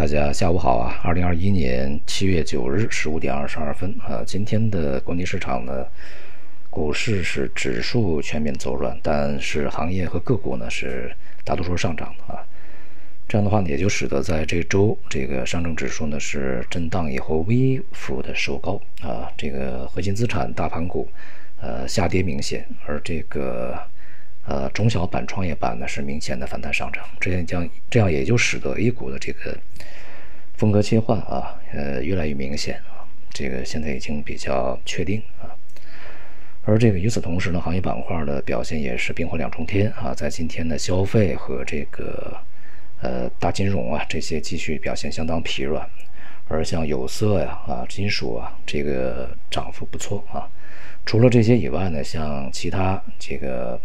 大家下午好啊！二零二一年七月九日十五点二十二分啊，今天的国际市场呢，股市是指数全面走软，但是行业和个股呢是大多数上涨的啊。这样的话呢，也就使得在这周这个上证指数呢是震荡以后微幅的收高啊，这个核心资产大盘股呃下跌明显，而这个。呃，中小板、创业板呢是明显的反弹上涨，这样将这样也就使得 A 股的这个风格切换啊，呃，越来越明显啊，这个现在已经比较确定啊。而这个与此同时呢，行业板块的表现也是冰火两重天啊，在今天的消费和这个呃大金融啊这些继续表现相当疲软，而像有色呀啊金属啊这个涨幅不错啊。除了这些以外呢，像其他这个。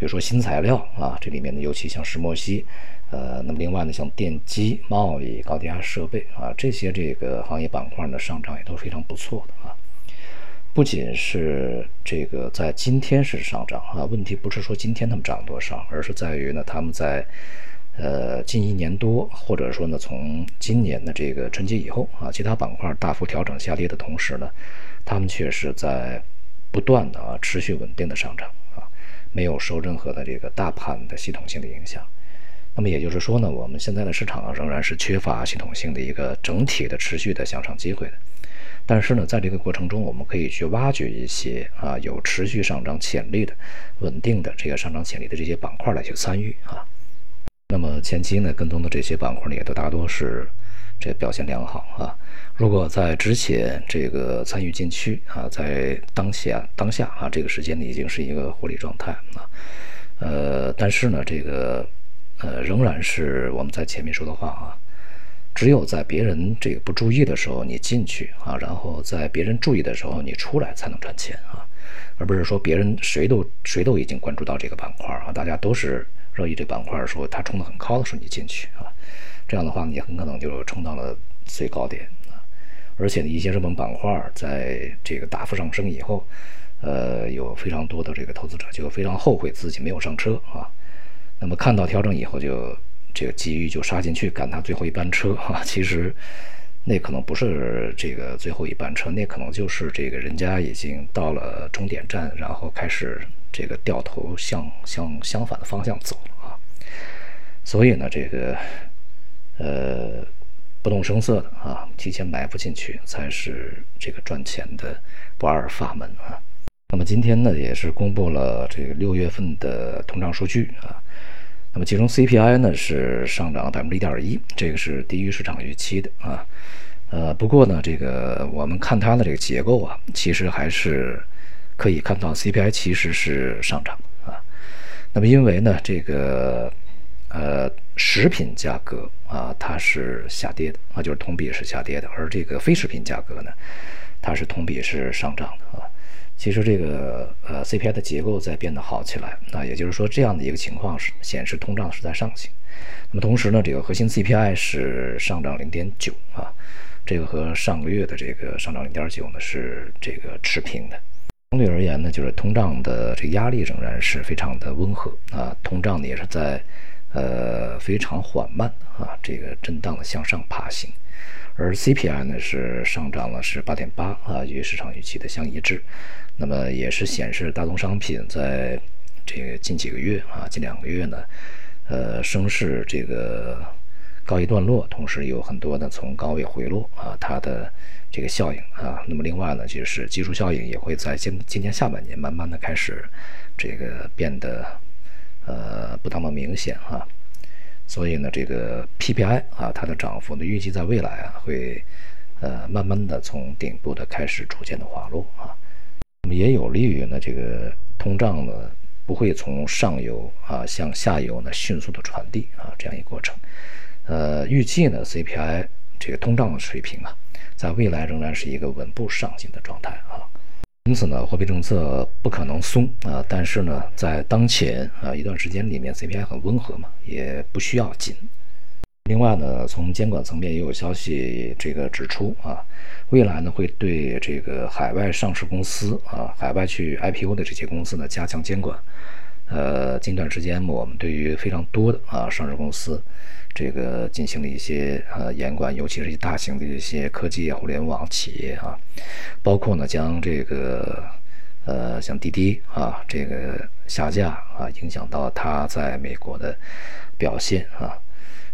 比如说新材料啊，这里面呢，尤其像石墨烯，呃，那么另外呢，像电机、贸易、高低压设备啊，这些这个行业板块呢，上涨也都非常不错的啊。不仅是这个在今天是上涨啊，问题不是说今天他们涨多少，而是在于呢，他们在呃近一年多，或者说呢，从今年的这个春节以后啊，其他板块大幅调整下跌的同时呢，他们却是在不断的啊持续稳定的上涨。没有受任何的这个大盘的系统性的影响，那么也就是说呢，我们现在的市场仍然是缺乏系统性的一个整体的持续的向上机会的。但是呢，在这个过程中，我们可以去挖掘一些啊有持续上涨潜力的、稳定的这个上涨潜力的这些板块来去参与啊。那么前期呢，跟踪的这些板块呢，也都大多是这表现良好啊。如果在之前这个参与进去啊，在当下当下啊这个时间呢，已经是一个获利状态啊，呃，但是呢，这个呃仍然是我们在前面说的话啊，只有在别人这个不注意的时候你进去啊，然后在别人注意的时候你出来才能赚钱啊，而不是说别人谁都谁都已经关注到这个板块啊，大家都是热议这板块，说它冲得很高的时候你进去啊，这样的话你很可能就冲到了最高点啊。而且呢，一些热门板块在这个大幅上升以后，呃，有非常多的这个投资者就非常后悔自己没有上车啊。那么看到调整以后，就这个急于就杀进去赶他最后一班车 啊。其实那可能不是这个最后一班车，那可能就是这个人家已经到了终点站，然后开始这个掉头向向相反的方向走了啊。所以呢，这个呃。不动声色的啊，提前埋伏进去才是这个赚钱的不二法门啊。那么今天呢，也是公布了这个六月份的通胀数据啊。那么其中 CPI 呢是上涨了百分之一点一，这个是低于市场预期的啊。呃，不过呢，这个我们看它的这个结构啊，其实还是可以看到 CPI 其实是上涨啊。那么因为呢，这个。呃，食品价格啊，它是下跌的啊，就是同比是下跌的，而这个非食品价格呢，它是同比是上涨的啊。其实这个呃 CPI 的结构在变得好起来啊，也就是说这样的一个情况是显示通胀是在上行。那么同时呢，这个核心 CPI 是上涨零点九啊，这个和上个月的这个上涨零点九呢是这个持平的。相对而言呢，就是通胀的这个压力仍然是非常的温和啊，通胀呢也是在。呃，非常缓慢啊，这个震荡的向上爬行，而 CPI 呢是上涨了是八点八啊，与市场预期的相一致，那么也是显示大宗商品在这个近几个月啊，近两个月呢，呃，升势这个告一段落，同时有很多呢从高位回落啊，它的这个效应啊，那么另外呢就是技术效应也会在今今年下半年慢慢的开始这个变得。呃，不那么明显哈，所以呢，这个 PPI 啊，它的涨幅呢，预计在未来啊，会呃慢慢的从顶部的开始逐渐的滑落啊，那么也有利于呢，这个通胀呢不会从上游啊向下游呢迅速的传递啊这样一个过程，呃，预计呢 CPI 这个通胀的水平啊，在未来仍然是一个稳步上行的状态啊。因此呢，货币政策不可能松啊，但是呢，在当前啊一段时间里面，CPI 很温和嘛，也不需要紧。另外呢，从监管层面也有消息这个指出啊，未来呢会对这个海外上市公司啊，海外去 IPO 的这些公司呢加强监管。呃，近段时间我们对于非常多的啊上市公司这个进行了一些呃严管，尤其是一些大型的一些科技、互联网企业啊，包括呢将这个呃像滴滴啊这个下架啊，影响到它在美国的表现啊。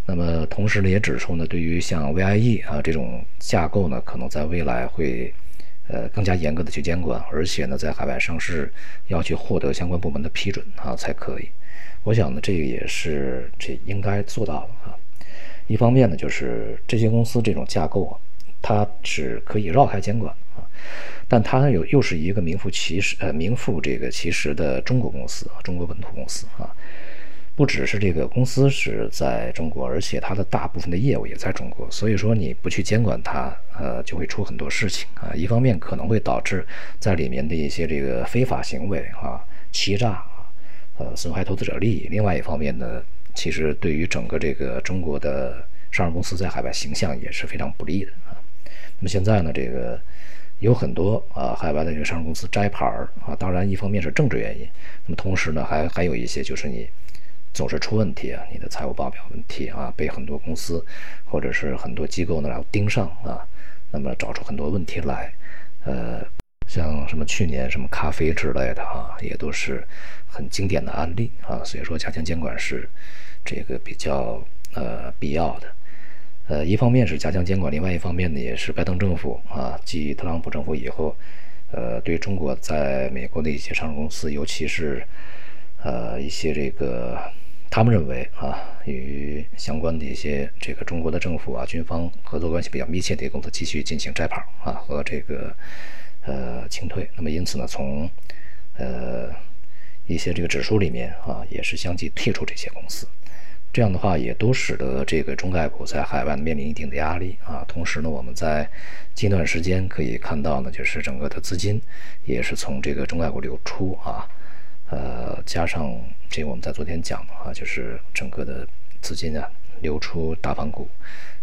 那么同时呢，也指出呢，对于像 VIE 啊这种架构呢，可能在未来会呃更加严格的去监管，而且呢，在海外上市要去获得相关部门的批准啊才可以。我想呢，这个也是这应该做到的啊。一方面呢，就是这些公司这种架构啊，它是可以绕开监管啊，但它又又是一个名副其实呃名副这个其实的中国公司，中国本土公司啊。不只是这个公司是在中国，而且它的大部分的业务也在中国，所以说你不去监管它，呃，就会出很多事情啊。一方面可能会导致在里面的一些这个非法行为啊、欺诈啊，呃，损害投资者利益；另外一方面呢，其实对于整个这个中国的上市公司在海外形象也是非常不利的啊。那么现在呢，这个有很多啊海外的这个上市公司摘牌儿啊，当然一方面是政治原因，那么同时呢，还还有一些就是你。总是出问题啊，你的财务报表问题啊，被很多公司或者是很多机构呢然后盯上啊，那么找出很多问题来，呃，像什么去年什么咖啡之类的啊，也都是很经典的案例啊，所以说加强监管是这个比较呃必要的，呃，一方面是加强监管，另外一方面呢也是拜登政府啊，继特朗普政府以后，呃，对中国在美国的一些上市公司，尤其是呃一些这个。他们认为啊，与相关的一些这个中国的政府啊、军方合作关系比较密切的公司继续进行摘牌啊和这个呃清退。那么因此呢，从呃一些这个指数里面啊，也是相继退出这些公司。这样的话，也都使得这个中概股在海外面临一定的压力啊。同时呢，我们在近段时间可以看到呢，就是整个的资金也是从这个中概股流出啊。呃，加上这我们在昨天讲的啊，就是整个的资金啊流出大盘股，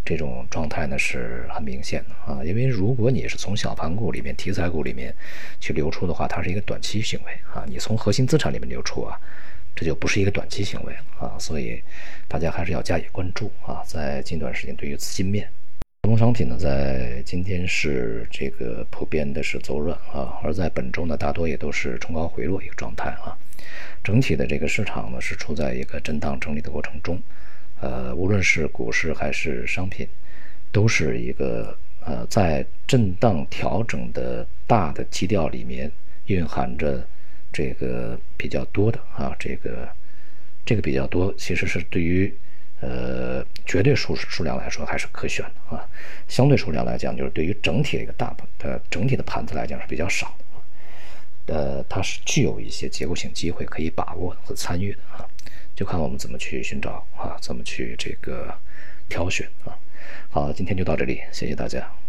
这种状态呢是很明显的啊。因为如果你是从小盘股里面、题材股里面去流出的话，它是一个短期行为啊。你从核心资产里面流出啊，这就不是一个短期行为啊。所以大家还是要加以关注啊。在近段时间，对于资金面。大宗商品呢，在今天是这个普遍的是走软啊，而在本周呢，大多也都是冲高回落一个状态啊。整体的这个市场呢，是处在一个震荡整理的过程中，呃，无论是股市还是商品，都是一个呃在震荡调整的大的基调里面蕴含着这个比较多的啊，这个这个比较多，其实是对于。呃，绝对数数量来说还是可选的啊，相对数量来讲，就是对于整体的一个大盘的整体的盘子来讲是比较少的，呃，它是具有一些结构性机会可以把握和参与的啊，就看我们怎么去寻找啊，怎么去这个挑选啊。好，今天就到这里，谢谢大家。